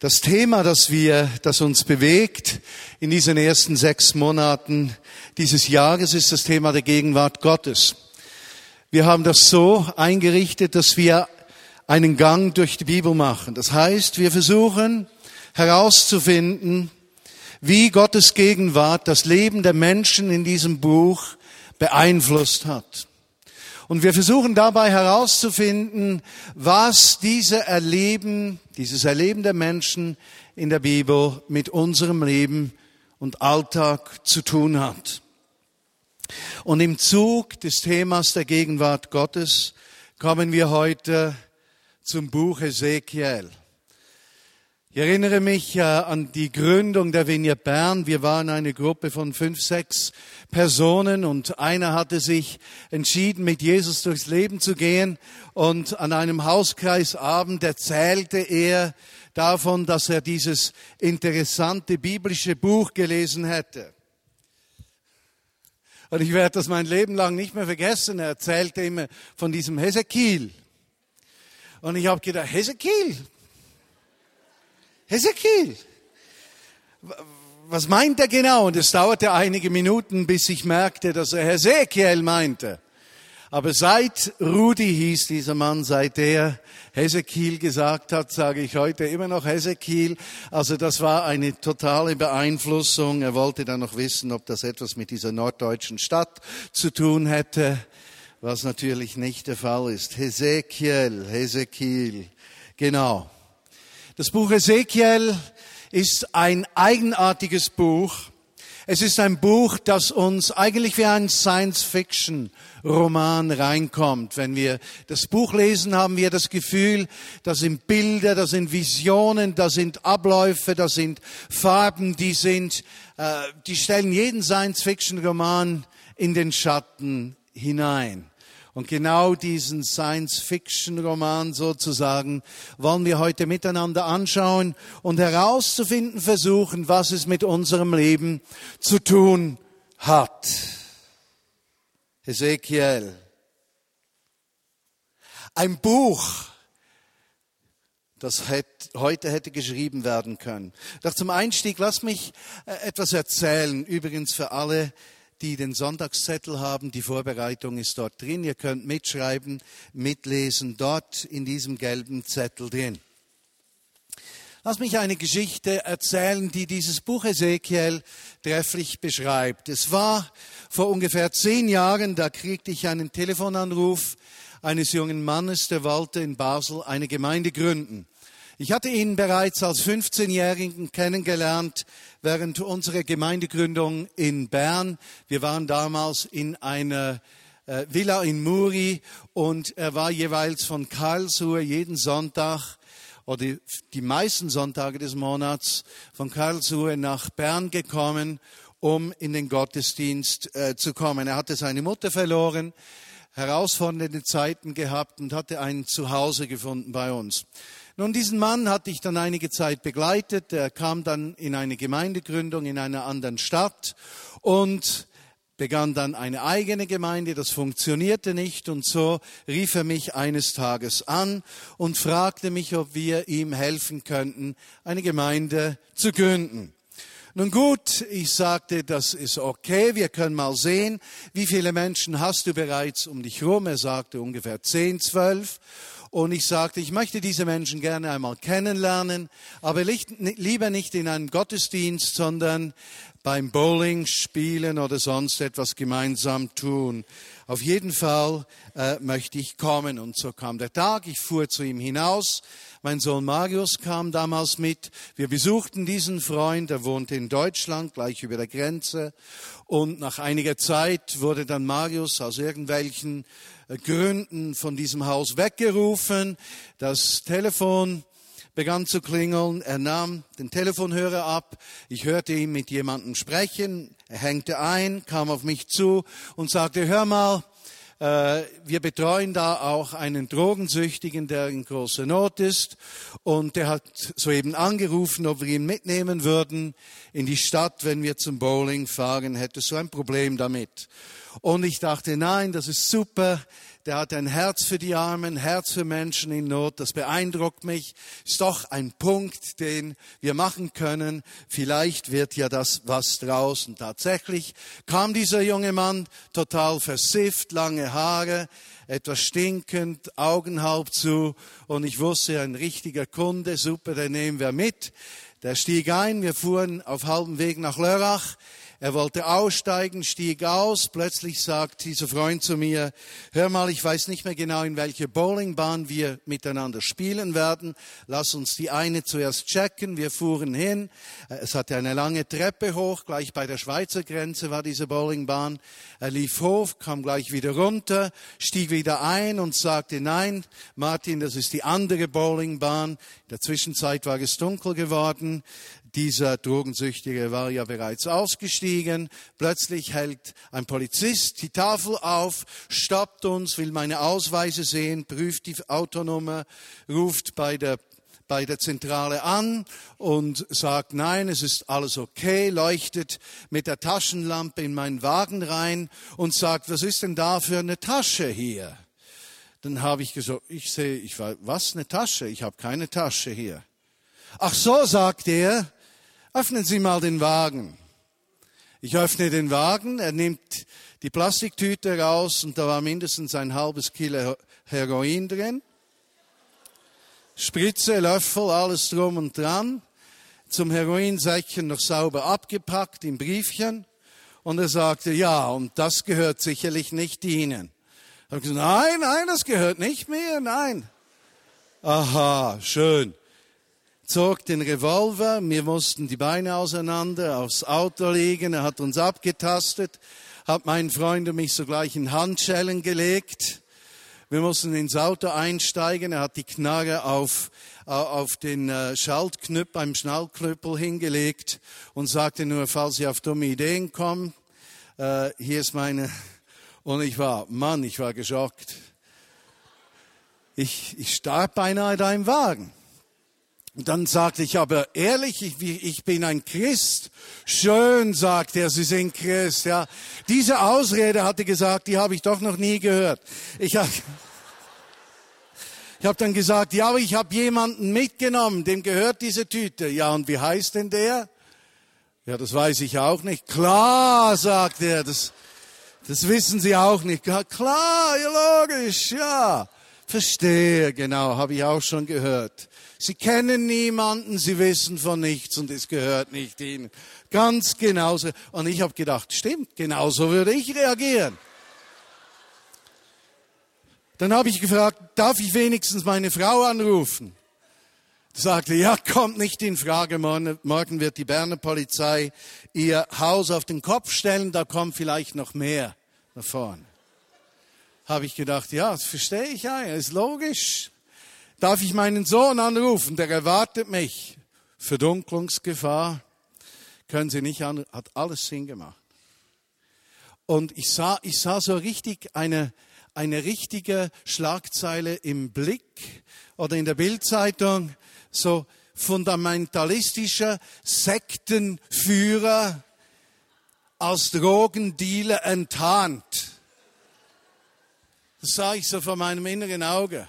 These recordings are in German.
Das Thema, das wir, das uns bewegt in diesen ersten sechs Monaten dieses Jahres, ist das Thema der Gegenwart Gottes. Wir haben das so eingerichtet, dass wir einen Gang durch die Bibel machen. Das heißt, wir versuchen herauszufinden, wie Gottes Gegenwart das Leben der Menschen in diesem Buch beeinflusst hat. Und wir versuchen dabei herauszufinden, was diese Erleben, dieses Erleben der Menschen in der Bibel mit unserem Leben und Alltag zu tun hat. Und im Zug des Themas der Gegenwart Gottes kommen wir heute zum Buch Ezekiel. Ich erinnere mich äh, an die Gründung der Vineyard Bern. Wir waren eine Gruppe von fünf, sechs Personen und einer hatte sich entschieden, mit Jesus durchs Leben zu gehen und an einem Hauskreisabend erzählte er davon, dass er dieses interessante biblische Buch gelesen hätte. Und ich werde das mein Leben lang nicht mehr vergessen. Er erzählte immer von diesem Hesekiel. Und ich habe gedacht, Hesekiel, Hesekiel. Was meint er genau? Und es dauerte einige Minuten, bis ich merkte, dass er Hesekiel meinte. Aber seit Rudi hieß dieser Mann, seit der Hesekiel gesagt hat, sage ich heute immer noch Hesekiel. Also das war eine totale Beeinflussung. Er wollte dann noch wissen, ob das etwas mit dieser norddeutschen Stadt zu tun hätte, was natürlich nicht der Fall ist. Hesekiel, Hesekiel, genau. Das Buch Ezekiel ist ein eigenartiges Buch. Es ist ein Buch, das uns eigentlich wie ein Science-Fiction-Roman reinkommt. Wenn wir das Buch lesen, haben wir das Gefühl, da sind Bilder, da sind Visionen, da sind Abläufe, da sind Farben, die sind, äh, die stellen jeden Science-Fiction-Roman in den Schatten hinein. Und genau diesen Science-Fiction-Roman sozusagen wollen wir heute miteinander anschauen und herauszufinden versuchen, was es mit unserem Leben zu tun hat. Ezekiel. Ein Buch, das heute hätte geschrieben werden können. Doch zum Einstieg, lass mich äh, etwas erzählen, übrigens für alle, die den Sonntagszettel haben. Die Vorbereitung ist dort drin. Ihr könnt mitschreiben, mitlesen, dort in diesem gelben Zettel drin. Lass mich eine Geschichte erzählen, die dieses Buch Ezekiel trefflich beschreibt. Es war vor ungefähr zehn Jahren, da kriegte ich einen Telefonanruf eines jungen Mannes, der wollte in Basel eine Gemeinde gründen. Ich hatte ihn bereits als 15-Jährigen kennengelernt während unserer Gemeindegründung in Bern. Wir waren damals in einer äh, Villa in Muri und er war jeweils von Karlsruhe jeden Sonntag oder die meisten Sonntage des Monats von Karlsruhe nach Bern gekommen, um in den Gottesdienst äh, zu kommen. Er hatte seine Mutter verloren, herausfordernde Zeiten gehabt und hatte ein Zuhause gefunden bei uns. Nun, diesen Mann hatte ich dann einige Zeit begleitet. Er kam dann in eine Gemeindegründung in einer anderen Stadt und begann dann eine eigene Gemeinde. Das funktionierte nicht und so rief er mich eines Tages an und fragte mich, ob wir ihm helfen könnten, eine Gemeinde zu gründen. Nun gut, ich sagte, das ist okay, wir können mal sehen, wie viele Menschen hast du bereits um dich herum? Er sagte ungefähr zehn, zwölf. Und ich sagte, ich möchte diese Menschen gerne einmal kennenlernen, aber lieber nicht in einem Gottesdienst, sondern beim Bowling spielen oder sonst etwas gemeinsam tun. Auf jeden Fall äh, möchte ich kommen. Und so kam der Tag. Ich fuhr zu ihm hinaus. Mein Sohn Marius kam damals mit. Wir besuchten diesen Freund. Er wohnte in Deutschland, gleich über der Grenze. Und nach einiger Zeit wurde dann Marius aus irgendwelchen Gründen von diesem Haus weggerufen. Das Telefon begann zu klingeln. Er nahm den Telefonhörer ab. Ich hörte ihn mit jemandem sprechen. Er hängte ein, kam auf mich zu und sagte, hör mal, äh, wir betreuen da auch einen Drogensüchtigen, der in großer Not ist. Und der hat soeben angerufen, ob wir ihn mitnehmen würden in die Stadt, wenn wir zum Bowling fahren, hätte so ein Problem damit. Und ich dachte, nein, das ist super. Der hat ein Herz für die Armen, Herz für Menschen in Not. Das beeindruckt mich. Ist doch ein Punkt, den wir machen können. Vielleicht wird ja das was draus. Und tatsächlich kam dieser junge Mann total versifft, lange Haare, etwas stinkend, Augen halb zu. Und ich wusste, ein richtiger Kunde, super, den nehmen wir mit. Der stieg ein, wir fuhren auf halbem Weg nach Lörrach. Er wollte aussteigen, stieg aus. Plötzlich sagt dieser Freund zu mir, hör mal, ich weiß nicht mehr genau, in welche Bowlingbahn wir miteinander spielen werden. Lass uns die eine zuerst checken. Wir fuhren hin. Es hatte eine lange Treppe hoch. Gleich bei der Schweizer Grenze war diese Bowlingbahn. Er lief hoch, kam gleich wieder runter, stieg wieder ein und sagte, nein, Martin, das ist die andere Bowlingbahn. In der Zwischenzeit war es dunkel geworden. Dieser Drogensüchtige war ja bereits ausgestiegen. Plötzlich hält ein Polizist die Tafel auf, stoppt uns, will meine Ausweise sehen, prüft die Autonummer, ruft bei der bei der Zentrale an und sagt, nein, es ist alles okay, leuchtet mit der Taschenlampe in meinen Wagen rein und sagt, was ist denn da für eine Tasche hier? Dann habe ich gesagt, ich sehe, ich war, was, eine Tasche? Ich habe keine Tasche hier. Ach so, sagt er, öffnen Sie mal den Wagen. Ich öffne den Wagen, er nimmt die Plastiktüte raus und da war mindestens ein halbes Kilo Heroin drin. Spritze, Löffel, alles drum und dran. Zum Heroinsäckchen noch sauber abgepackt im Briefchen. Und er sagte, ja, und das gehört sicherlich nicht Ihnen. Ich habe gesagt, nein, nein, das gehört nicht mir, nein. Aha, schön zog den Revolver, wir mussten die Beine auseinander, aufs Auto legen, er hat uns abgetastet, hat meinen Freund und mich sogleich in Handschellen gelegt. Wir mussten ins Auto einsteigen, er hat die Knarre auf, auf den äh, Schaltknüppel, beim Schnallknüppel hingelegt und sagte nur, falls Sie auf dumme Ideen kommen, äh, hier ist meine, und ich war, Mann, ich war geschockt. Ich, ich starb beinahe da im Wagen. Und dann sagte ich aber ehrlich, ich, ich, bin ein Christ. Schön, sagt er, Sie sind Christ. Ja, diese Ausrede hatte gesagt, die habe ich doch noch nie gehört. Ich habe ich hab dann gesagt, ja, aber ich habe jemanden mitgenommen, dem gehört diese Tüte. Ja, und wie heißt denn der? Ja, das weiß ich auch nicht. Klar, sagt er, das, das wissen Sie auch nicht. Klar, ja, logisch, ja. Verstehe, genau, habe ich auch schon gehört. Sie kennen niemanden, sie wissen von nichts und es gehört nicht ihnen. Ganz genauso. Und ich habe gedacht, stimmt, genauso würde ich reagieren. Dann habe ich gefragt, darf ich wenigstens meine Frau anrufen? Sagte, ja, kommt nicht in Frage. Morgen wird die Berner Polizei ihr Haus auf den Kopf stellen, da kommt vielleicht noch mehr davon. Habe ich gedacht, ja, das verstehe ich ja, ist logisch. Darf ich meinen Sohn anrufen? Der erwartet mich. Verdunklungsgefahr. Können Sie nicht an, hat alles Sinn gemacht. Und ich sah, ich sah so richtig eine, eine richtige Schlagzeile im Blick oder in der Bildzeitung, so fundamentalistischer Sektenführer als Drogendealer enttarnt. Das sah ich so vor meinem inneren Auge.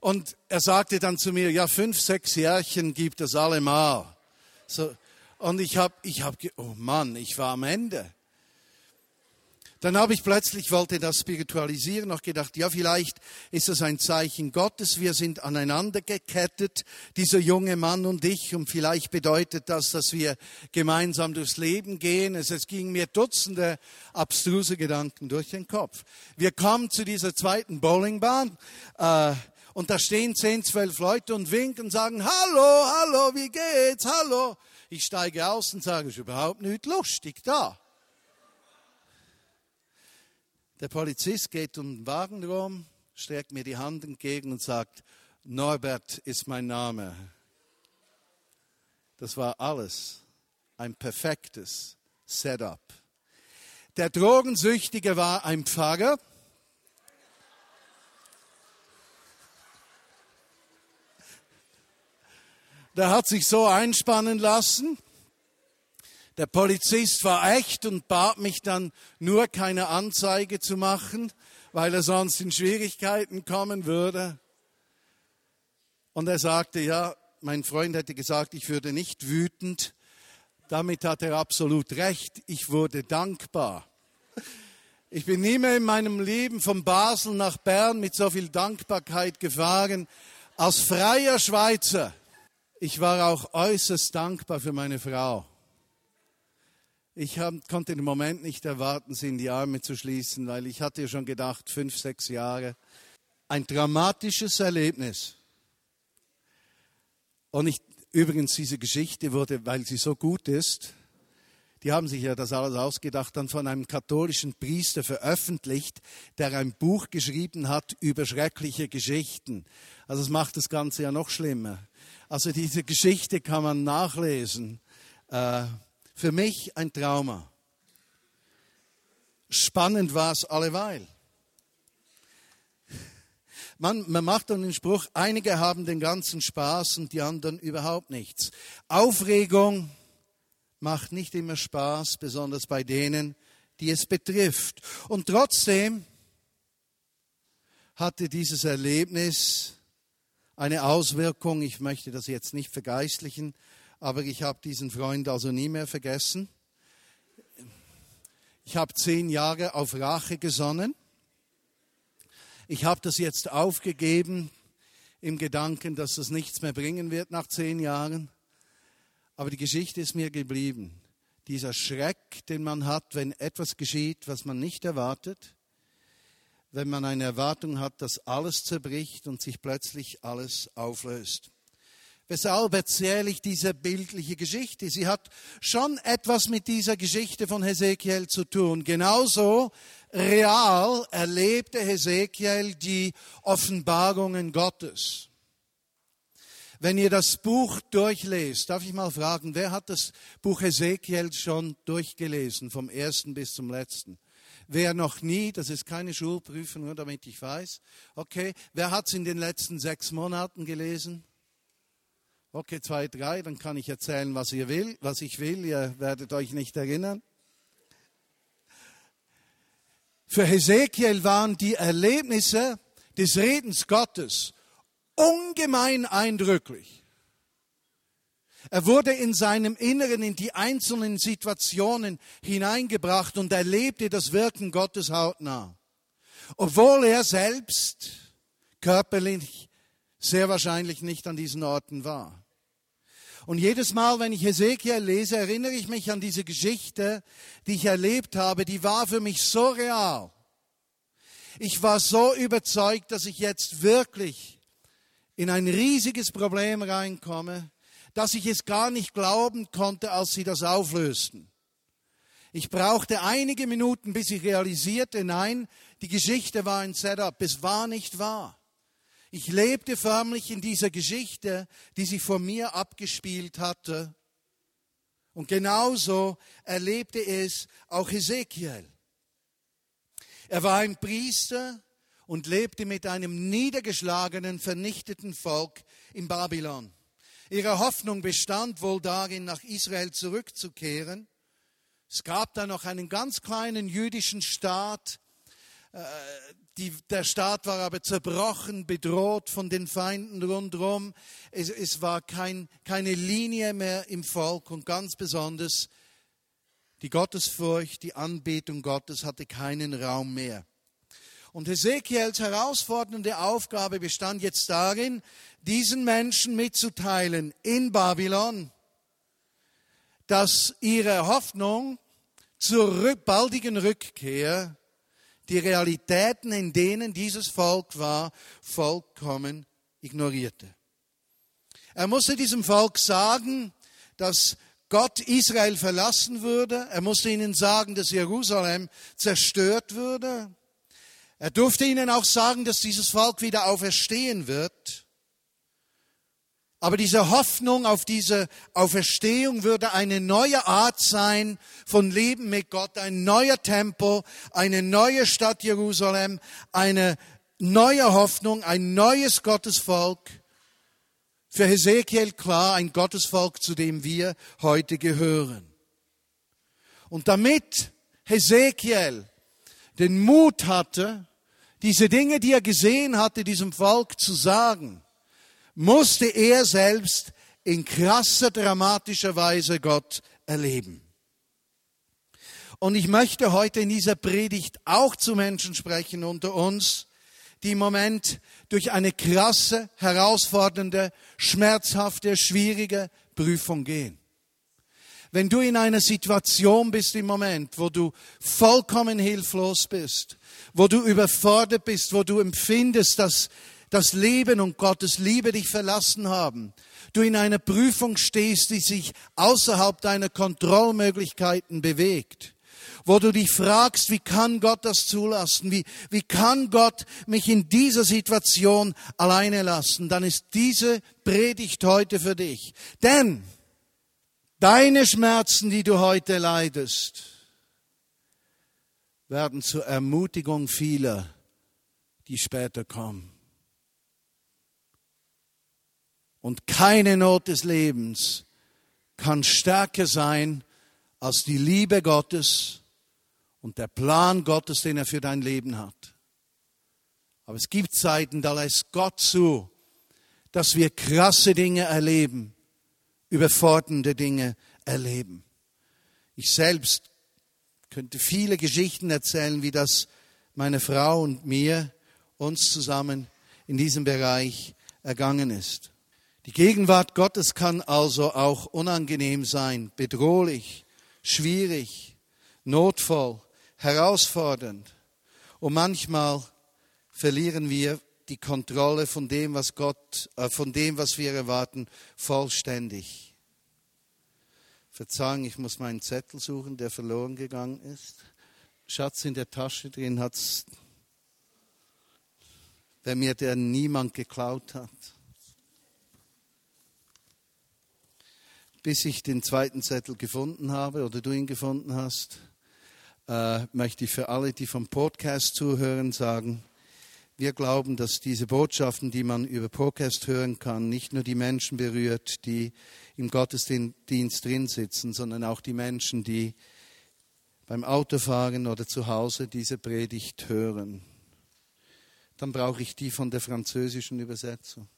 Und er sagte dann zu mir, ja, fünf, sechs Jährchen gibt es allemal. So, und ich habe, ich hab, oh Mann, ich war am Ende. Dann habe ich plötzlich, wollte das spiritualisieren, noch gedacht, ja, vielleicht ist das ein Zeichen Gottes. Wir sind aneinander gekettet, dieser junge Mann und ich, und vielleicht bedeutet das, dass wir gemeinsam durchs Leben gehen. Es, es ging mir Dutzende abstruse Gedanken durch den Kopf. Wir kommen zu dieser zweiten Bowlingbahn. Äh, und da stehen zehn, zwölf Leute und winken und sagen, hallo, hallo, wie geht's, hallo. Ich steige aus und sage, es ist überhaupt nicht lustig da. Der Polizist geht um den Wagen rum, streckt mir die Hand entgegen und sagt, Norbert ist mein Name. Das war alles. Ein perfektes Setup. Der Drogensüchtige war ein Pfarrer. der hat sich so einspannen lassen. Der Polizist war echt und bat mich dann nur keine Anzeige zu machen, weil er sonst in Schwierigkeiten kommen würde. Und er sagte, ja, mein Freund hätte gesagt, ich würde nicht wütend. Damit hat er absolut recht. Ich wurde dankbar. Ich bin nie mehr in meinem Leben von Basel nach Bern mit so viel Dankbarkeit gefahren als freier Schweizer. Ich war auch äußerst dankbar für meine Frau. Ich hab, konnte den Moment nicht erwarten, sie in die Arme zu schließen, weil ich hatte schon gedacht, fünf, sechs Jahre. Ein dramatisches Erlebnis. Und ich, übrigens, diese Geschichte wurde, weil sie so gut ist, die haben sich ja das alles ausgedacht, dann von einem katholischen Priester veröffentlicht, der ein Buch geschrieben hat über schreckliche Geschichten. Also es macht das Ganze ja noch schlimmer. Also diese Geschichte kann man nachlesen. Äh, für mich ein Trauma. Spannend war es alleweil. Man, man macht dann den Spruch, einige haben den ganzen Spaß und die anderen überhaupt nichts. Aufregung macht nicht immer Spaß, besonders bei denen, die es betrifft. Und trotzdem hatte dieses Erlebnis eine Auswirkung, ich möchte das jetzt nicht vergeistlichen, aber ich habe diesen Freund also nie mehr vergessen. Ich habe zehn Jahre auf Rache gesonnen. Ich habe das jetzt aufgegeben im Gedanken, dass das nichts mehr bringen wird nach zehn Jahren. Aber die Geschichte ist mir geblieben. Dieser Schreck, den man hat, wenn etwas geschieht, was man nicht erwartet, wenn man eine Erwartung hat, dass alles zerbricht und sich plötzlich alles auflöst. Weshalb erzähle ich diese bildliche Geschichte? Sie hat schon etwas mit dieser Geschichte von Hesekiel zu tun. Genauso real erlebte Hesekiel die Offenbarungen Gottes. Wenn ihr das Buch durchlest, darf ich mal fragen, wer hat das Buch Hesekiel schon durchgelesen, vom ersten bis zum letzten? Wer noch nie, das ist keine Schulprüfung, nur damit ich weiß. Okay, wer hat es in den letzten sechs Monaten gelesen? Okay, zwei, drei, dann kann ich erzählen, was ihr will, was ich will. Ihr werdet euch nicht erinnern. Für Hesekiel waren die Erlebnisse des Redens Gottes ungemein eindrücklich. Er wurde in seinem Inneren in die einzelnen Situationen hineingebracht und erlebte das Wirken Gottes hautnah. Obwohl er selbst körperlich sehr wahrscheinlich nicht an diesen Orten war. Und jedes Mal, wenn ich Hesekiel lese, erinnere ich mich an diese Geschichte, die ich erlebt habe. Die war für mich so real. Ich war so überzeugt, dass ich jetzt wirklich in ein riesiges Problem reinkomme, dass ich es gar nicht glauben konnte, als sie das auflösten. Ich brauchte einige Minuten, bis ich realisierte, nein, die Geschichte war ein Setup, es war nicht wahr. Ich lebte förmlich in dieser Geschichte, die sich vor mir abgespielt hatte. Und genauso erlebte es auch Ezekiel. Er war ein Priester und lebte mit einem niedergeschlagenen, vernichteten Volk in Babylon. Ihre Hoffnung bestand wohl darin, nach Israel zurückzukehren. Es gab da noch einen ganz kleinen jüdischen Staat, äh, die, der Staat war aber zerbrochen, bedroht von den Feinden rundherum. Es, es war kein, keine Linie mehr im Volk und ganz besonders die Gottesfurcht, die Anbetung Gottes hatte keinen Raum mehr. Und Hesekiels herausfordernde Aufgabe bestand jetzt darin, diesen Menschen mitzuteilen in Babylon, dass ihre Hoffnung zur baldigen Rückkehr die Realitäten, in denen dieses Volk war, vollkommen ignorierte. Er musste diesem Volk sagen, dass Gott Israel verlassen würde. Er musste ihnen sagen, dass Jerusalem zerstört würde. Er durfte ihnen auch sagen, dass dieses Volk wieder auferstehen wird. Aber diese Hoffnung auf diese Auferstehung würde eine neue Art sein von Leben mit Gott, ein neuer Tempel, eine neue Stadt Jerusalem, eine neue Hoffnung, ein neues Gottesvolk. Für Hesekiel klar, ein Gottesvolk, zu dem wir heute gehören. Und damit Hesekiel den Mut hatte, diese Dinge, die er gesehen hatte, diesem Volk zu sagen, musste er selbst in krasser, dramatischer Weise Gott erleben. Und ich möchte heute in dieser Predigt auch zu Menschen sprechen unter uns, die im Moment durch eine krasse, herausfordernde, schmerzhafte, schwierige Prüfung gehen. Wenn du in einer Situation bist im Moment, wo du vollkommen hilflos bist, wo du überfordert bist, wo du empfindest, dass das Leben und Gottes Liebe dich verlassen haben, du in einer Prüfung stehst, die sich außerhalb deiner Kontrollmöglichkeiten bewegt, wo du dich fragst, wie kann Gott das zulassen? Wie, wie kann Gott mich in dieser Situation alleine lassen? Dann ist diese Predigt heute für dich. Denn deine Schmerzen, die du heute leidest, werden zur Ermutigung vieler, die später kommen. Und keine Not des Lebens kann stärker sein als die Liebe Gottes und der Plan Gottes, den er für dein Leben hat. Aber es gibt Zeiten, da lässt Gott zu, dass wir krasse Dinge erleben, überfordernde Dinge erleben. Ich selbst könnte viele Geschichten erzählen, wie das meine Frau und mir, uns zusammen in diesem Bereich ergangen ist. Die Gegenwart Gottes kann also auch unangenehm sein, bedrohlich, schwierig, notvoll herausfordernd. Und manchmal verlieren wir die Kontrolle von dem, was Gott, äh, von dem, was wir erwarten, vollständig. Verzeihen, ich muss meinen Zettel suchen, der verloren gegangen ist. Schatz in der Tasche drin hat's, der mir der niemand geklaut hat. Bis ich den zweiten Zettel gefunden habe oder du ihn gefunden hast, äh, möchte ich für alle, die vom Podcast zuhören, sagen, wir glauben, dass diese Botschaften, die man über Podcast hören kann, nicht nur die Menschen berührt, die im Gottesdienst drin sitzen, sondern auch die Menschen, die beim Autofahren oder zu Hause diese Predigt hören. Dann brauche ich die von der französischen Übersetzung.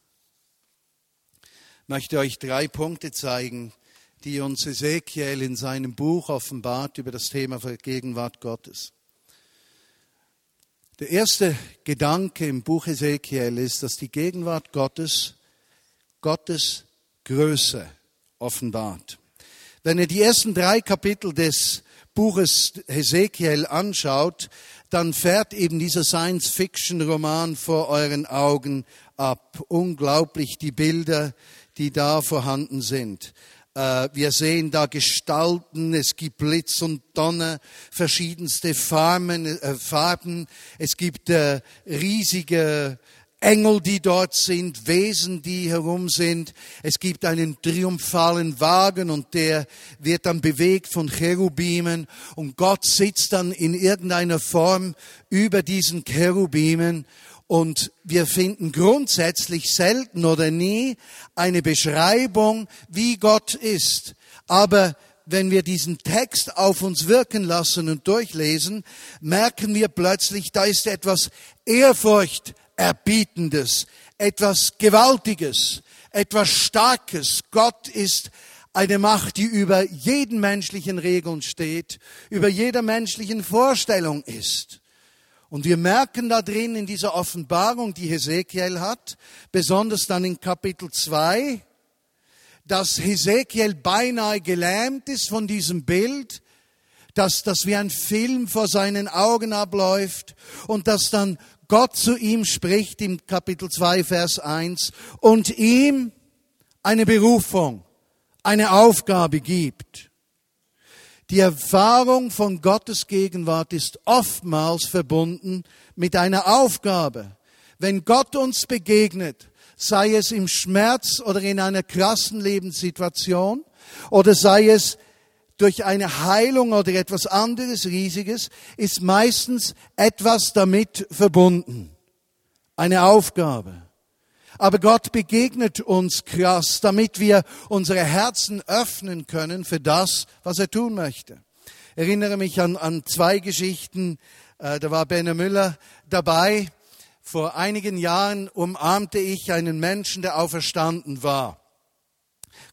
Möchte euch drei Punkte zeigen, die uns Ezekiel in seinem Buch offenbart über das Thema Gegenwart Gottes. Der erste Gedanke im Buch Ezekiel ist, dass die Gegenwart Gottes Gottes Größe offenbart. Wenn ihr die ersten drei Kapitel des Buches Ezekiel anschaut, dann fährt eben dieser Science-Fiction-Roman vor euren Augen ab. Unglaublich die Bilder, die da vorhanden sind. Äh, wir sehen da Gestalten, es gibt Blitz und Donner, verschiedenste Farben, äh, Farben. es gibt äh, riesige Engel, die dort sind, Wesen, die herum sind. Es gibt einen triumphalen Wagen und der wird dann bewegt von Cherubimen und Gott sitzt dann in irgendeiner Form über diesen Cherubimen und wir finden grundsätzlich selten oder nie eine Beschreibung, wie Gott ist. Aber wenn wir diesen Text auf uns wirken lassen und durchlesen, merken wir plötzlich, da ist etwas Ehrfurchterbietendes, etwas Gewaltiges, etwas Starkes. Gott ist eine Macht, die über jeden menschlichen Regeln steht, über jeder menschlichen Vorstellung ist. Und wir merken da drin in dieser Offenbarung, die Hesekiel hat, besonders dann in Kapitel 2, dass Hesekiel beinahe gelähmt ist von diesem Bild, dass das wie ein Film vor seinen Augen abläuft und dass dann Gott zu ihm spricht im Kapitel 2, Vers 1 und ihm eine Berufung, eine Aufgabe gibt. Die Erfahrung von Gottes Gegenwart ist oftmals verbunden mit einer Aufgabe. Wenn Gott uns begegnet, sei es im Schmerz oder in einer krassen Lebenssituation oder sei es durch eine Heilung oder etwas anderes Riesiges, ist meistens etwas damit verbunden. Eine Aufgabe. Aber Gott begegnet uns krass, damit wir unsere Herzen öffnen können für das, was er tun möchte. erinnere mich an, an zwei Geschichten. Äh, da war Benne Müller dabei. Vor einigen Jahren umarmte ich einen Menschen, der auferstanden war.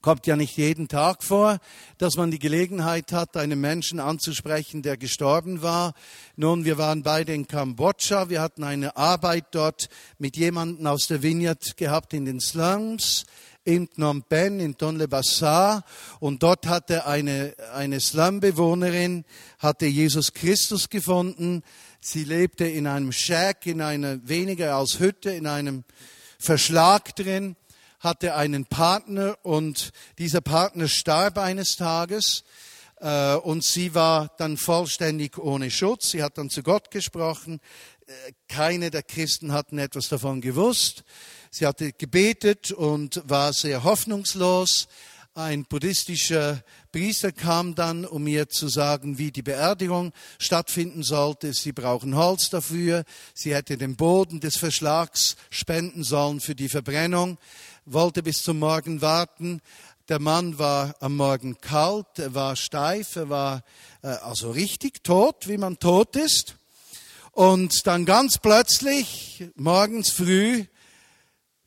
Kommt ja nicht jeden Tag vor, dass man die Gelegenheit hat, einen Menschen anzusprechen, der gestorben war. Nun, wir waren beide in Kambodscha. Wir hatten eine Arbeit dort mit jemandem aus der Vineyard gehabt in den Slums in Phnom Penh, in Tonle Bassar. Und dort hatte eine, eine Slumbewohnerin, hatte Jesus Christus gefunden. Sie lebte in einem Shack, in einer weniger als Hütte, in einem Verschlag drin hatte einen Partner und dieser Partner starb eines Tages äh, und sie war dann vollständig ohne Schutz. Sie hat dann zu Gott gesprochen. Äh, keine der Christen hatten etwas davon gewusst. Sie hatte gebetet und war sehr hoffnungslos. Ein buddhistischer Priester kam dann, um mir zu sagen, wie die Beerdigung stattfinden sollte. Sie brauchen Holz dafür. Sie hätte den Boden des Verschlags spenden sollen für die Verbrennung wollte bis zum Morgen warten. Der Mann war am Morgen kalt, er war steif, er war äh, also richtig tot, wie man tot ist. Und dann ganz plötzlich, morgens früh,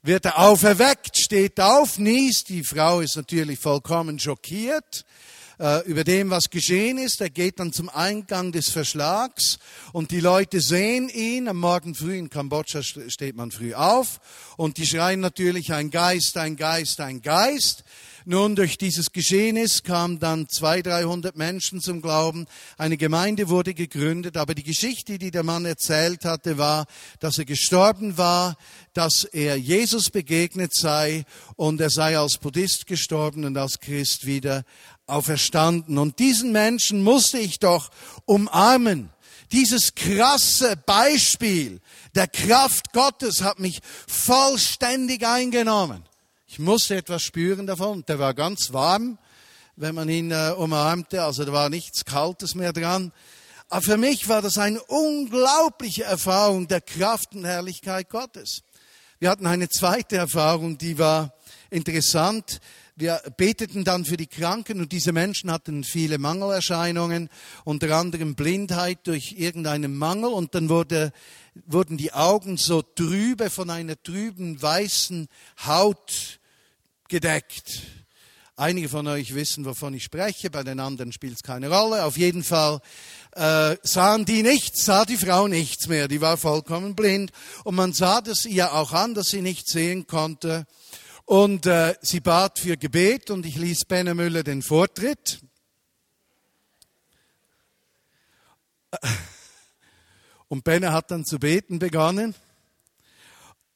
wird er auferweckt, steht auf, niest. Die Frau ist natürlich vollkommen schockiert äh, über dem, was geschehen ist. Er geht dann zum Eingang des Verschlags und die Leute sehen ihn. Am Morgen früh in Kambodscha steht man früh auf und die schreien natürlich ein Geist, ein Geist, ein Geist. Nun, durch dieses Geschehnis kamen dann zwei, dreihundert Menschen zum Glauben. Eine Gemeinde wurde gegründet, aber die Geschichte, die der Mann erzählt hatte, war, dass er gestorben war, dass er Jesus begegnet sei und er sei als Buddhist gestorben und als Christ wieder auferstanden. Und diesen Menschen musste ich doch umarmen. Dieses krasse Beispiel der Kraft Gottes hat mich vollständig eingenommen. Ich musste etwas spüren davon. Der war ganz warm, wenn man ihn äh, umarmte. Also da war nichts Kaltes mehr dran. Aber für mich war das eine unglaubliche Erfahrung der Kraft und Herrlichkeit Gottes. Wir hatten eine zweite Erfahrung, die war interessant wir beteten dann für die Kranken und diese Menschen hatten viele Mangelerscheinungen, unter anderem Blindheit durch irgendeinen Mangel und dann wurde, wurden die Augen so trübe von einer trüben weißen Haut gedeckt. Einige von euch wissen, wovon ich spreche, bei den anderen spielt es keine Rolle. Auf jeden Fall äh, sahen die nichts, sah die Frau nichts mehr, die war vollkommen blind und man sah das ihr auch an, dass sie nicht sehen konnte. Und äh, sie bat für Gebet und ich ließ Benne Müller den Vortritt. Und Benne hat dann zu beten begonnen.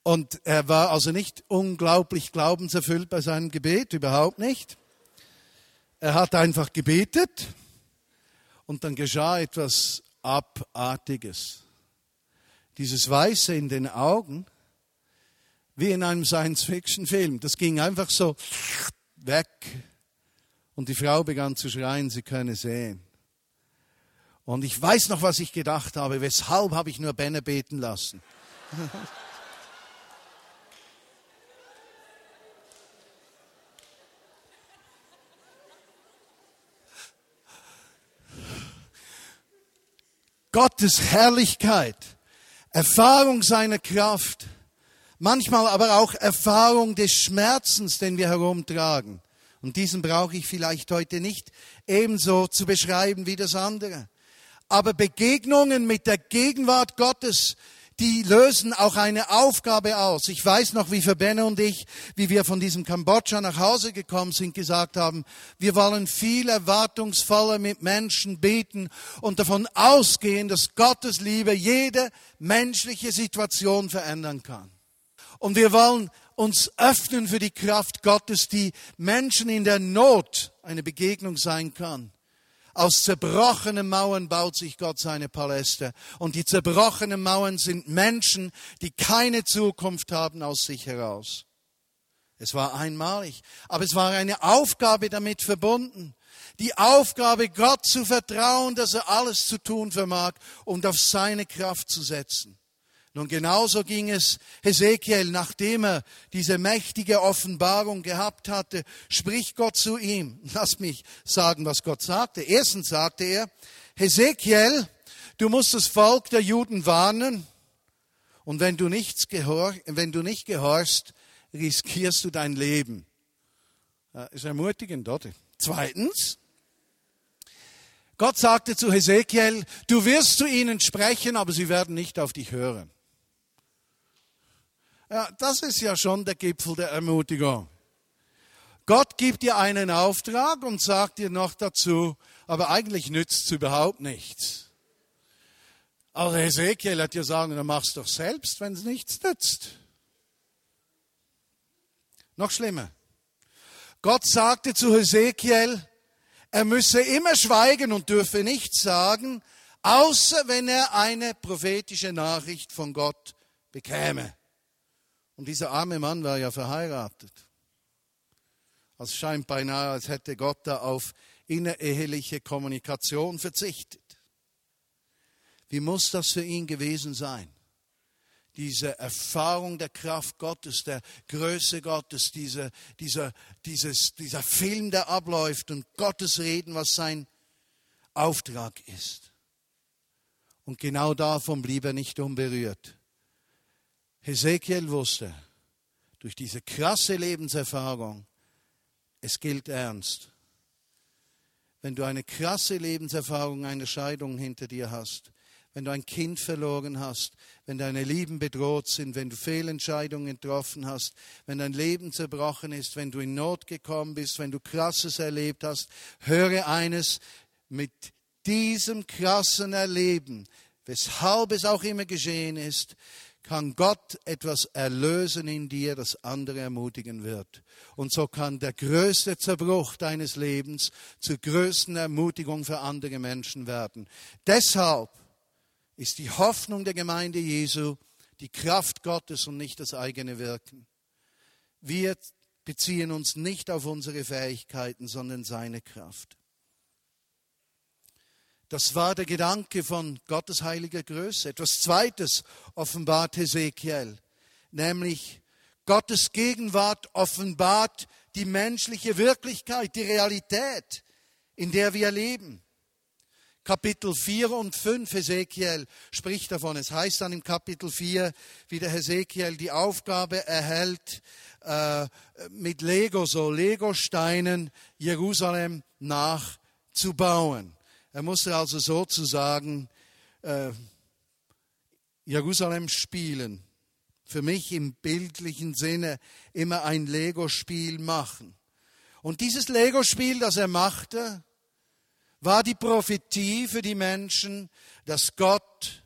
Und er war also nicht unglaublich glaubenserfüllt bei seinem Gebet, überhaupt nicht. Er hat einfach gebetet und dann geschah etwas Abartiges. Dieses Weiße in den Augen wie in einem Science-Fiction-Film. Das ging einfach so weg. Und die Frau begann zu schreien, sie könne sehen. Und ich weiß noch, was ich gedacht habe. Weshalb habe ich nur Benne beten lassen? Gottes Herrlichkeit, Erfahrung seiner Kraft, manchmal aber auch Erfahrung des Schmerzens, den wir herumtragen. Und diesen brauche ich vielleicht heute nicht ebenso zu beschreiben wie das andere. Aber Begegnungen mit der Gegenwart Gottes, die lösen auch eine Aufgabe aus. Ich weiß noch, wie Verbenne und ich, wie wir von diesem Kambodscha nach Hause gekommen sind, gesagt haben, wir wollen viel erwartungsvoller mit Menschen beten und davon ausgehen, dass Gottes Liebe jede menschliche Situation verändern kann. Und wir wollen uns öffnen für die Kraft Gottes, die Menschen in der Not eine Begegnung sein kann. Aus zerbrochenen Mauern baut sich Gott seine Paläste. Und die zerbrochenen Mauern sind Menschen, die keine Zukunft haben aus sich heraus. Es war einmalig, aber es war eine Aufgabe damit verbunden. Die Aufgabe, Gott zu vertrauen, dass er alles zu tun vermag und auf seine Kraft zu setzen. Nun genauso ging es Hesekiel, nachdem er diese mächtige Offenbarung gehabt hatte, spricht Gott zu ihm. Lass mich sagen, was Gott sagte. Erstens sagte er, Hesekiel, du musst das Volk der Juden warnen und wenn du, nichts gehor wenn du nicht gehorchst, riskierst du dein Leben. Das ist ermutigend, oder? Zweitens, Gott sagte zu Hesekiel, du wirst zu ihnen sprechen, aber sie werden nicht auf dich hören. Ja, das ist ja schon der Gipfel der Ermutigung. Gott gibt dir einen Auftrag und sagt dir noch dazu, aber eigentlich nützt es überhaupt nichts. Aber Hesekiel hat dir sagen, dann machst du doch selbst, wenn es nichts nützt. Noch schlimmer. Gott sagte zu Hesekiel, er müsse immer schweigen und dürfe nichts sagen, außer wenn er eine prophetische Nachricht von Gott bekäme. Und dieser arme Mann war ja verheiratet. Es scheint beinahe, als hätte Gott da auf innereheliche Kommunikation verzichtet. Wie muss das für ihn gewesen sein? Diese Erfahrung der Kraft Gottes, der Größe Gottes, diese, dieser, dieses, dieser Film, der abläuft und Gottes Reden, was sein Auftrag ist. Und genau davon blieb er nicht unberührt. Hesekiel wusste durch diese krasse Lebenserfahrung, es gilt ernst. Wenn du eine krasse Lebenserfahrung, eine Scheidung hinter dir hast, wenn du ein Kind verloren hast, wenn deine Lieben bedroht sind, wenn du Fehlentscheidungen getroffen hast, wenn dein Leben zerbrochen ist, wenn du in Not gekommen bist, wenn du Krasses erlebt hast, höre eines, mit diesem krassen Erleben, weshalb es auch immer geschehen ist, kann Gott etwas erlösen in dir, das andere ermutigen wird. Und so kann der größte Zerbruch deines Lebens zur größten Ermutigung für andere Menschen werden. Deshalb ist die Hoffnung der Gemeinde Jesu die Kraft Gottes und nicht das eigene Wirken. Wir beziehen uns nicht auf unsere Fähigkeiten, sondern seine Kraft. Das war der Gedanke von Gottes heiliger Größe. Etwas Zweites offenbart Hesekiel, nämlich Gottes Gegenwart offenbart die menschliche Wirklichkeit, die Realität, in der wir leben. Kapitel 4 und 5 Hesekiel spricht davon. Es heißt dann im Kapitel 4, wie der Hesekiel die Aufgabe erhält, äh, mit Lego, so Lego-Steinen Jerusalem nachzubauen. Er musste also sozusagen äh, Jerusalem spielen. Für mich im bildlichen Sinne immer ein Lego-Spiel machen. Und dieses Lego-Spiel, das er machte, war die Prophetie für die Menschen, dass Gott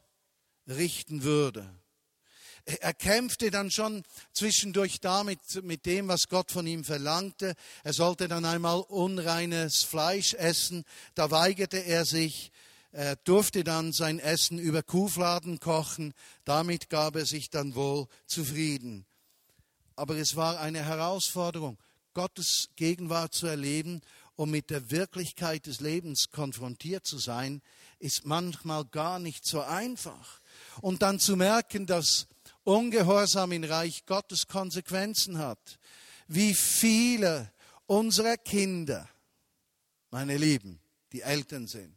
richten würde. Er kämpfte dann schon zwischendurch damit, mit dem, was Gott von ihm verlangte. Er sollte dann einmal unreines Fleisch essen. Da weigerte er sich. Er durfte dann sein Essen über Kuhfladen kochen. Damit gab er sich dann wohl zufrieden. Aber es war eine Herausforderung, Gottes Gegenwart zu erleben und mit der Wirklichkeit des Lebens konfrontiert zu sein, ist manchmal gar nicht so einfach. Und dann zu merken, dass Ungehorsam im Reich Gottes Konsequenzen hat. Wie viele unserer Kinder, meine Lieben, die Eltern sind,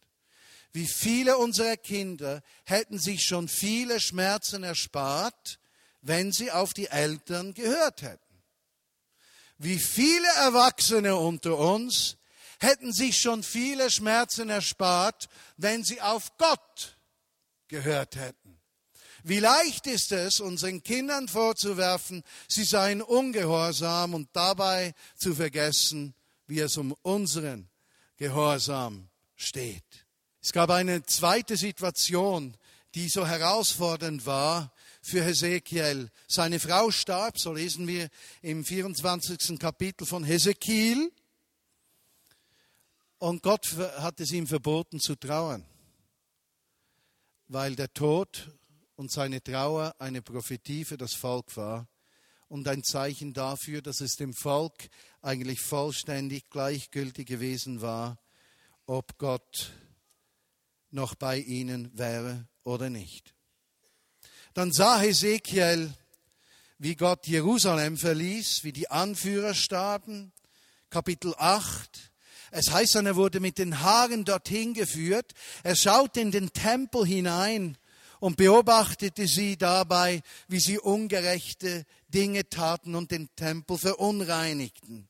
wie viele unserer Kinder hätten sich schon viele Schmerzen erspart, wenn sie auf die Eltern gehört hätten. Wie viele Erwachsene unter uns hätten sich schon viele Schmerzen erspart, wenn sie auf Gott gehört hätten. Wie leicht ist es, unseren Kindern vorzuwerfen, sie seien ungehorsam und dabei zu vergessen, wie es um unseren Gehorsam steht. Es gab eine zweite Situation, die so herausfordernd war für Hesekiel. Seine Frau starb, so lesen wir im 24. Kapitel von Hesekiel. Und Gott hat es ihm verboten zu trauern, weil der Tod und seine Trauer eine Prophetie für das Volk war und ein Zeichen dafür, dass es dem Volk eigentlich vollständig gleichgültig gewesen war, ob Gott noch bei ihnen wäre oder nicht. Dann sah Hesekiel, wie Gott Jerusalem verließ, wie die Anführer starben. Kapitel 8. Es heißt er wurde mit den Haaren dorthin geführt. Er schaute in den Tempel hinein und beobachtete sie dabei, wie sie ungerechte Dinge taten und den Tempel verunreinigten.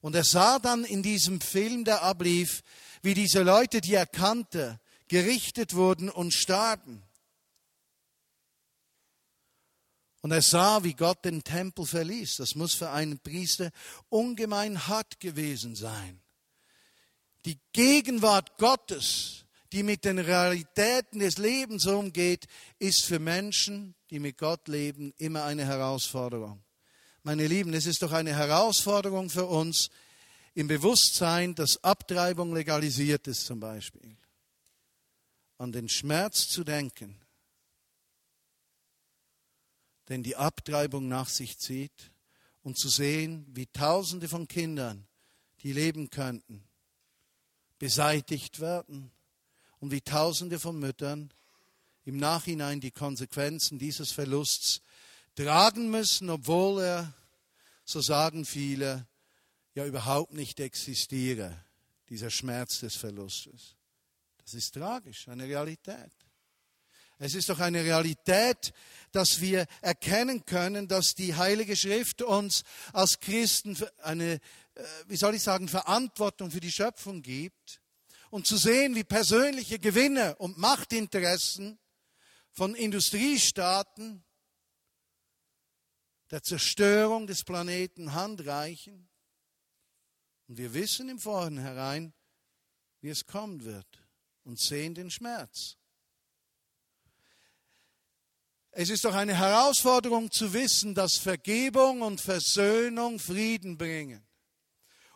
Und er sah dann in diesem Film, der ablief, wie diese Leute, die er kannte, gerichtet wurden und starben. Und er sah, wie Gott den Tempel verließ. Das muss für einen Priester ungemein hart gewesen sein. Die Gegenwart Gottes, die mit den Realitäten des Lebens umgeht, ist für Menschen, die mit Gott leben, immer eine Herausforderung. Meine Lieben, es ist doch eine Herausforderung für uns im Bewusstsein, dass Abtreibung legalisiert ist zum Beispiel an den Schmerz zu denken, den die Abtreibung nach sich zieht, und zu sehen, wie Tausende von Kindern, die leben könnten, beseitigt werden und wie Tausende von Müttern im Nachhinein die Konsequenzen dieses Verlusts tragen müssen, obwohl er, so sagen viele, ja überhaupt nicht existiere, dieser Schmerz des Verlustes. Das ist tragisch, eine Realität. Es ist doch eine Realität, dass wir erkennen können, dass die Heilige Schrift uns als Christen eine, äh, wie soll ich sagen, Verantwortung für die Schöpfung gibt und zu sehen, wie persönliche Gewinne und Machtinteressen von Industriestaaten der Zerstörung des Planeten handreichen. Und wir wissen im Vorhinein, wie es kommen wird und sehen den Schmerz. Es ist doch eine Herausforderung zu wissen, dass Vergebung und Versöhnung Frieden bringen.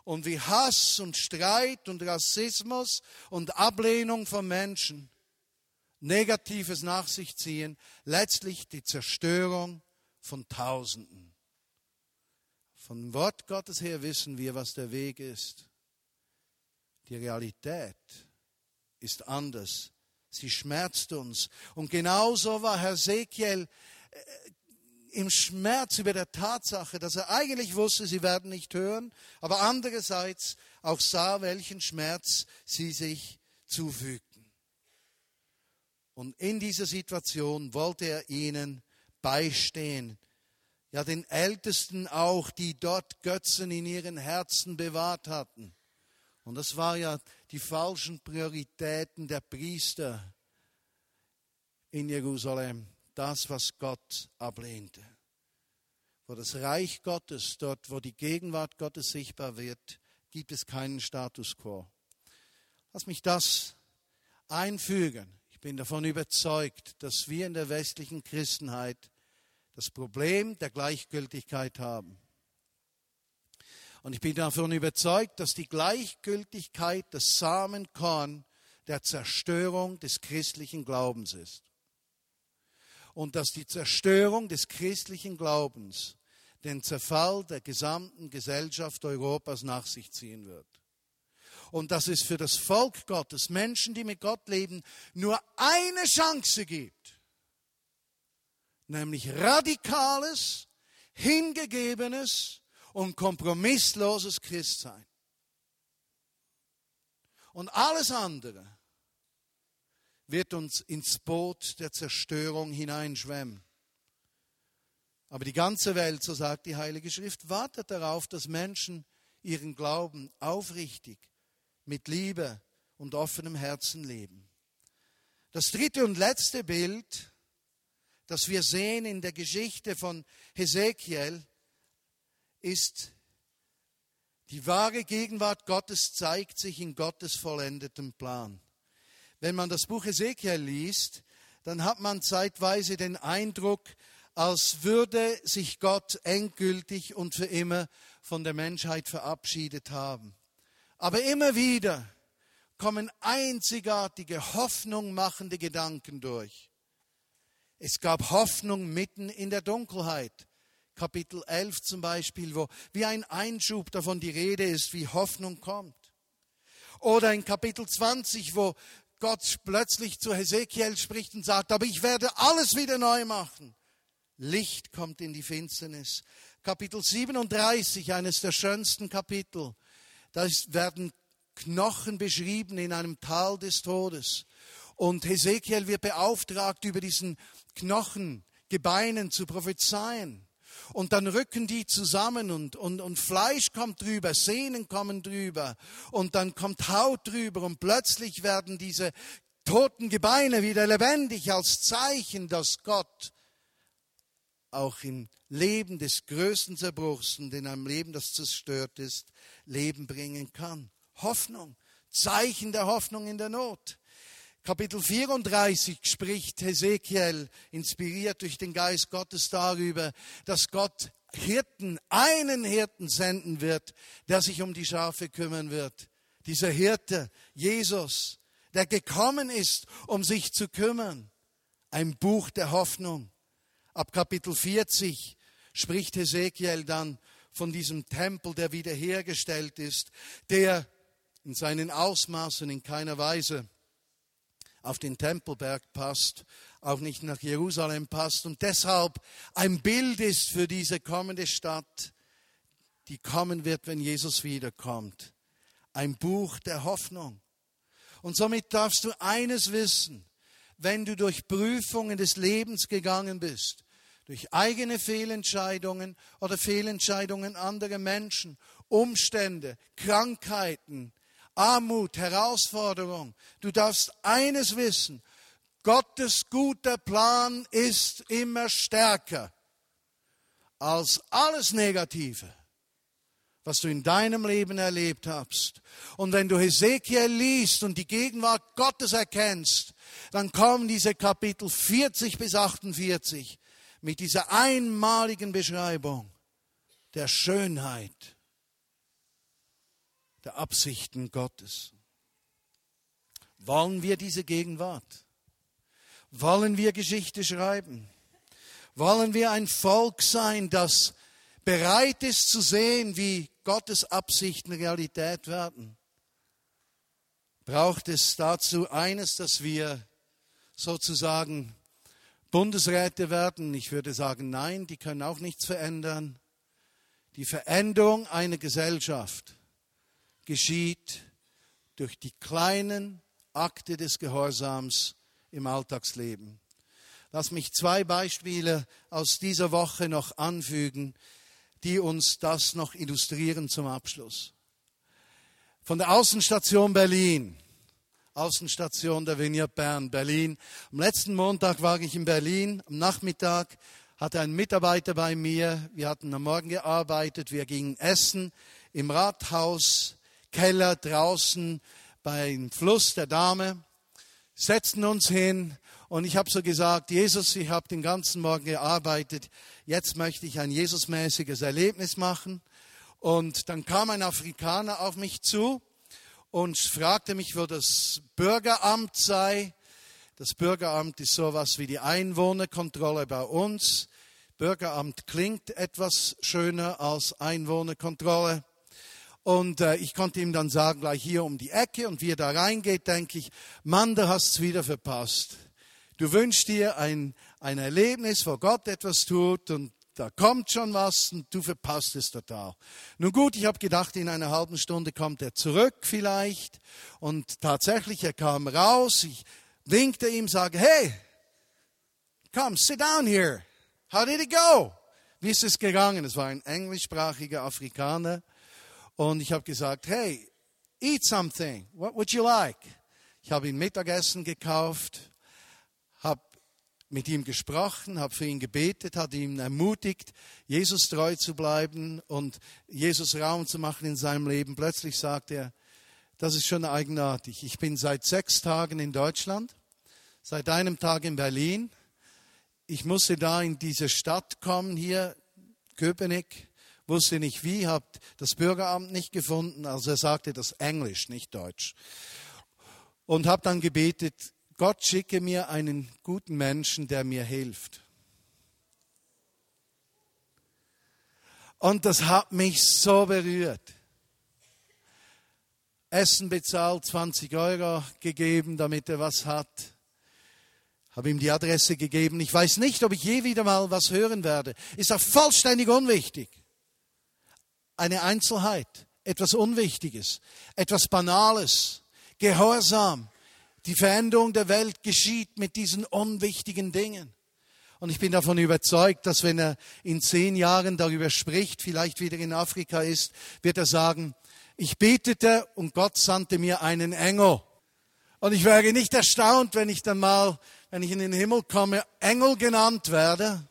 Und wie Hass und Streit und Rassismus und Ablehnung von Menschen Negatives nach sich ziehen, letztlich die Zerstörung von Tausenden. Vom Wort Gottes her wissen wir, was der Weg ist. Die Realität ist anders. Sie schmerzt uns. Und genauso war Herr Sekiel äh, im Schmerz über der Tatsache, dass er eigentlich wusste, sie werden nicht hören, aber andererseits auch sah, welchen Schmerz sie sich zufügten. Und in dieser Situation wollte er ihnen beistehen. Ja, den Ältesten auch, die dort Götzen in ihren Herzen bewahrt hatten. Und das war ja die falschen Prioritäten der Priester in Jerusalem, das, was Gott ablehnte. Wo das Reich Gottes, dort, wo die Gegenwart Gottes sichtbar wird, gibt es keinen Status quo. Lass mich das einfügen. Ich bin davon überzeugt, dass wir in der westlichen Christenheit das Problem der Gleichgültigkeit haben. Und ich bin davon überzeugt, dass die Gleichgültigkeit das Samenkorn der Zerstörung des christlichen Glaubens ist. Und dass die Zerstörung des christlichen Glaubens den Zerfall der gesamten Gesellschaft Europas nach sich ziehen wird. Und dass es für das Volk Gottes, Menschen, die mit Gott leben, nur eine Chance gibt, nämlich radikales, hingegebenes, und kompromissloses Christsein. Und alles andere wird uns ins Boot der Zerstörung hineinschwemmen. Aber die ganze Welt, so sagt die Heilige Schrift, wartet darauf, dass Menschen ihren Glauben aufrichtig, mit Liebe und offenem Herzen leben. Das dritte und letzte Bild, das wir sehen in der Geschichte von Hesekiel, ist, die wahre Gegenwart Gottes zeigt sich in Gottes vollendetem Plan. Wenn man das Buch Ezekiel liest, dann hat man zeitweise den Eindruck, als würde sich Gott endgültig und für immer von der Menschheit verabschiedet haben. Aber immer wieder kommen einzigartige, hoffnungmachende Gedanken durch. Es gab Hoffnung mitten in der Dunkelheit. Kapitel 11 zum Beispiel, wo wie ein Einschub davon die Rede ist, wie Hoffnung kommt. Oder in Kapitel 20, wo Gott plötzlich zu Hesekiel spricht und sagt, aber ich werde alles wieder neu machen. Licht kommt in die Finsternis. Kapitel 37, eines der schönsten Kapitel. Da werden Knochen beschrieben in einem Tal des Todes. Und Hesekiel wird beauftragt, über diesen Knochen, Gebeinen zu prophezeien. Und dann rücken die zusammen und, und, und Fleisch kommt drüber, Sehnen kommen drüber und dann kommt Haut drüber und plötzlich werden diese toten Gebeine wieder lebendig als Zeichen, dass Gott auch im Leben des größten Zerbruchs und in einem Leben, das zerstört ist, Leben bringen kann. Hoffnung, Zeichen der Hoffnung in der Not. Kapitel 34 spricht Hesekiel, inspiriert durch den Geist Gottes, darüber, dass Gott Hirten, einen Hirten senden wird, der sich um die Schafe kümmern wird. Dieser Hirte, Jesus, der gekommen ist, um sich zu kümmern. Ein Buch der Hoffnung. Ab Kapitel 40 spricht Hesekiel dann von diesem Tempel, der wiederhergestellt ist, der in seinen Ausmaßen in keiner Weise auf den Tempelberg passt, auch nicht nach Jerusalem passt und deshalb ein Bild ist für diese kommende Stadt, die kommen wird, wenn Jesus wiederkommt. Ein Buch der Hoffnung. Und somit darfst du eines wissen, wenn du durch Prüfungen des Lebens gegangen bist, durch eigene Fehlentscheidungen oder Fehlentscheidungen anderer Menschen, Umstände, Krankheiten, Armut, Herausforderung. Du darfst eines wissen, Gottes guter Plan ist immer stärker als alles Negative, was du in deinem Leben erlebt hast. Und wenn du Hesekiel liest und die Gegenwart Gottes erkennst, dann kommen diese Kapitel 40 bis 48 mit dieser einmaligen Beschreibung der Schönheit der Absichten Gottes. Wollen wir diese Gegenwart? Wollen wir Geschichte schreiben? Wollen wir ein Volk sein, das bereit ist zu sehen, wie Gottes Absichten Realität werden? Braucht es dazu eines, dass wir sozusagen Bundesräte werden? Ich würde sagen, nein, die können auch nichts verändern. Die Veränderung einer Gesellschaft geschieht durch die kleinen Akte des Gehorsams im Alltagsleben. Lass mich zwei Beispiele aus dieser Woche noch anfügen, die uns das noch illustrieren zum Abschluss. Von der Außenstation Berlin, Außenstation der Vineyard Bern, Berlin. Am letzten Montag war ich in Berlin, am Nachmittag hatte ein Mitarbeiter bei mir, wir hatten am Morgen gearbeitet, wir gingen essen im Rathaus Keller draußen beim Fluss der Dame, setzten uns hin und ich habe so gesagt, Jesus, ich habe den ganzen Morgen gearbeitet, jetzt möchte ich ein Jesusmäßiges Erlebnis machen. Und dann kam ein Afrikaner auf mich zu und fragte mich, wo das Bürgeramt sei. Das Bürgeramt ist sowas wie die Einwohnerkontrolle bei uns. Bürgeramt klingt etwas schöner als Einwohnerkontrolle. Und äh, ich konnte ihm dann sagen, gleich hier um die Ecke. Und wie er da reingeht, denke ich, Mann, du hast es wieder verpasst. Du wünschst dir ein, ein Erlebnis, wo Gott etwas tut und da kommt schon was und du verpasst es total. Nun gut, ich habe gedacht, in einer halben Stunde kommt er zurück vielleicht. Und tatsächlich, er kam raus. Ich winkte ihm, sage, hey, come, sit down here. How did it go? Wie ist es gegangen? Es war ein englischsprachiger Afrikaner. Und ich habe gesagt, hey, eat something. What would you like? Ich habe ihm Mittagessen gekauft, habe mit ihm gesprochen, habe für ihn gebetet, hat ihn ermutigt, Jesus treu zu bleiben und Jesus Raum zu machen in seinem Leben. Plötzlich sagt er, das ist schon eigenartig. Ich bin seit sechs Tagen in Deutschland, seit einem Tag in Berlin. Ich musste da in diese Stadt kommen, hier, Köpenick wusste nicht wie, habe das Bürgeramt nicht gefunden, also er sagte das Englisch, nicht Deutsch. Und habe dann gebetet, Gott schicke mir einen guten Menschen, der mir hilft. Und das hat mich so berührt. Essen bezahlt, 20 Euro gegeben, damit er was hat. Habe ihm die Adresse gegeben. Ich weiß nicht, ob ich je wieder mal was hören werde. Ist auch vollständig unwichtig. Eine Einzelheit, etwas Unwichtiges, etwas Banales, Gehorsam. Die Veränderung der Welt geschieht mit diesen unwichtigen Dingen. Und ich bin davon überzeugt, dass wenn er in zehn Jahren darüber spricht, vielleicht wieder in Afrika ist, wird er sagen, ich betete und Gott sandte mir einen Engel. Und ich wäre nicht erstaunt, wenn ich dann mal, wenn ich in den Himmel komme, Engel genannt werde.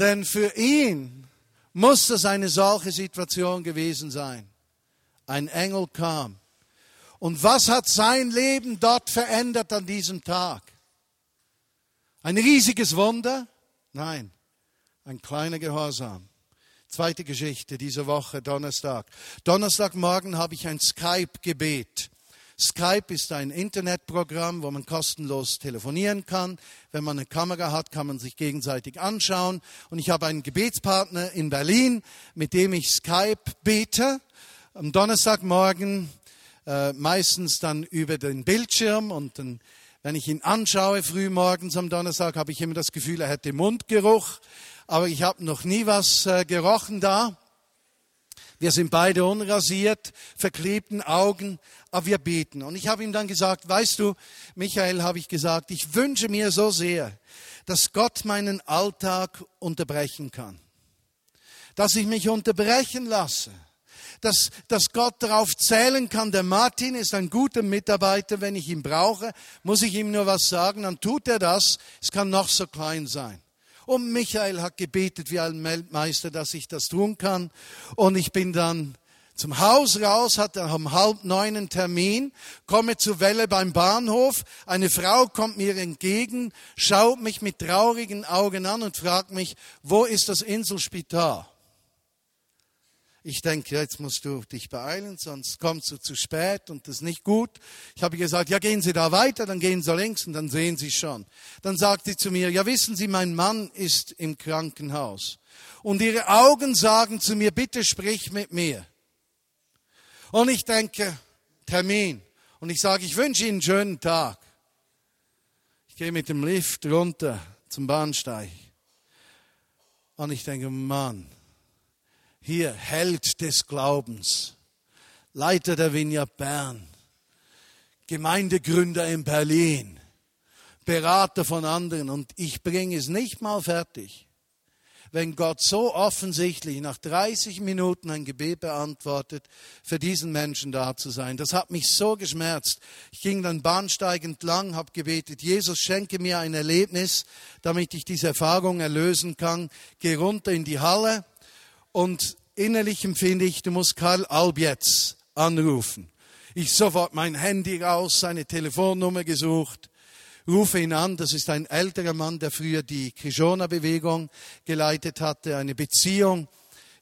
Denn für ihn muss das eine solche Situation gewesen sein. Ein Engel kam. Und was hat sein Leben dort verändert an diesem Tag? Ein riesiges Wunder? Nein, ein kleiner Gehorsam. Zweite Geschichte diese Woche, Donnerstag. Donnerstagmorgen habe ich ein Skype-Gebet. Skype ist ein Internetprogramm, wo man kostenlos telefonieren kann. Wenn man eine Kamera hat, kann man sich gegenseitig anschauen. Und ich habe einen Gebetspartner in Berlin, mit dem ich Skype bete. Am Donnerstagmorgen äh, meistens dann über den Bildschirm und dann wenn ich ihn anschaue, früh morgens am Donnerstag, habe ich immer das Gefühl, er hätte Mundgeruch, aber ich habe noch nie was äh, gerochen da. Wir sind beide unrasiert, verklebten Augen, aber wir beten. Und ich habe ihm dann gesagt, weißt du, Michael, habe ich gesagt, ich wünsche mir so sehr, dass Gott meinen Alltag unterbrechen kann. Dass ich mich unterbrechen lasse dass, dass Gott darauf zählen kann. Der Martin ist ein guter Mitarbeiter. Wenn ich ihn brauche, muss ich ihm nur was sagen, dann tut er das. Es kann noch so klein sein. Und Michael hat gebetet wie ein Weltmeister, dass ich das tun kann. Und ich bin dann zum Haus raus, hatte um halb neun einen Termin, komme zur Welle beim Bahnhof. Eine Frau kommt mir entgegen, schaut mich mit traurigen Augen an und fragt mich, wo ist das Inselspital? Ich denke, jetzt musst du dich beeilen, sonst kommst du zu spät und das ist nicht gut. Ich habe gesagt, ja, gehen Sie da weiter, dann gehen Sie links und dann sehen Sie schon. Dann sagt sie zu mir, ja, wissen Sie, mein Mann ist im Krankenhaus. Und ihre Augen sagen zu mir, bitte sprich mit mir. Und ich denke, Termin. Und ich sage, ich wünsche Ihnen einen schönen Tag. Ich gehe mit dem Lift runter zum Bahnsteig. Und ich denke, Mann, hier Held des Glaubens, Leiter der Vineyard Bern, Gemeindegründer in Berlin, Berater von anderen und ich bringe es nicht mal fertig. Wenn Gott so offensichtlich nach 30 Minuten ein Gebet beantwortet, für diesen Menschen da zu sein, das hat mich so geschmerzt. Ich ging dann bahnsteigend lang, habe gebetet, Jesus schenke mir ein Erlebnis, damit ich diese Erfahrung erlösen kann. Geh runter in die Halle, und innerlich empfinde ich, du musst Karl Alb anrufen. Ich sofort mein Handy raus, seine Telefonnummer gesucht, rufe ihn an. Das ist ein älterer Mann, der früher die Krishona-Bewegung geleitet hatte, eine Beziehung,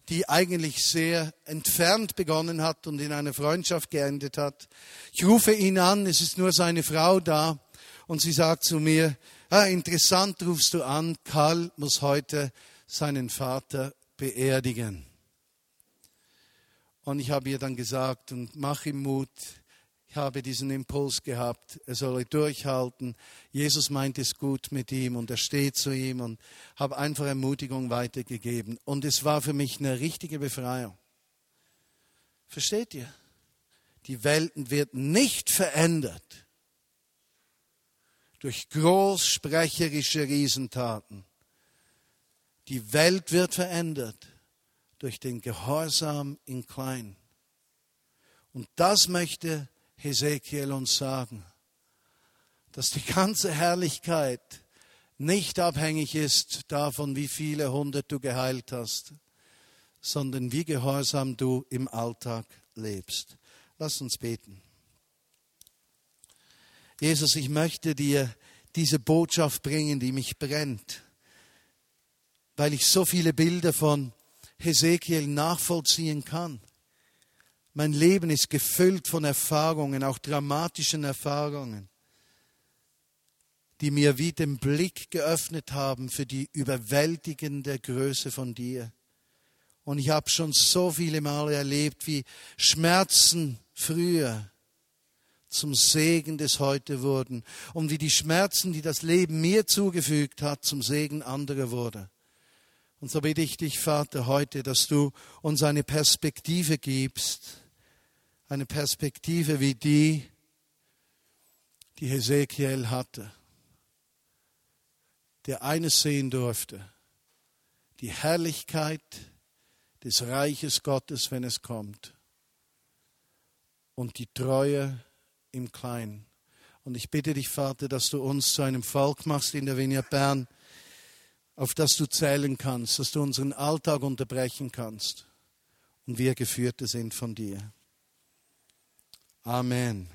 die eigentlich sehr entfernt begonnen hat und in einer Freundschaft geendet hat. Ich rufe ihn an, es ist nur seine Frau da und sie sagt zu mir, ah, interessant rufst du an, Karl muss heute seinen Vater beerdigen. Und ich habe ihr dann gesagt, und mach ihm Mut, ich habe diesen Impuls gehabt, er solle durchhalten. Jesus meint es gut mit ihm und er steht zu ihm und habe einfach Ermutigung weitergegeben. Und es war für mich eine richtige Befreiung. Versteht ihr? Die Welt wird nicht verändert durch großsprecherische Riesentaten. Die Welt wird verändert durch den Gehorsam in klein. Und das möchte Hesekiel uns sagen, dass die ganze Herrlichkeit nicht abhängig ist davon, wie viele hundert du geheilt hast, sondern wie gehorsam du im Alltag lebst. Lass uns beten. Jesus, ich möchte dir diese Botschaft bringen, die mich brennt weil ich so viele Bilder von Hesekiel nachvollziehen kann. Mein Leben ist gefüllt von Erfahrungen, auch dramatischen Erfahrungen, die mir wie den Blick geöffnet haben für die überwältigende Größe von dir Und ich habe schon so viele Male erlebt, wie Schmerzen früher zum Segen des Heute wurden und wie die Schmerzen, die das Leben mir zugefügt hat, zum Segen anderer wurde. Und so bitte ich dich, Vater, heute, dass du uns eine Perspektive gibst, eine Perspektive wie die, die Hesekiel hatte, der eines sehen durfte, die Herrlichkeit des Reiches Gottes, wenn es kommt, und die Treue im Kleinen. Und ich bitte dich, Vater, dass du uns zu einem Volk machst in der Vineyard Bern, auf das du zählen kannst, dass du unseren Alltag unterbrechen kannst und wir Geführte sind von dir. Amen.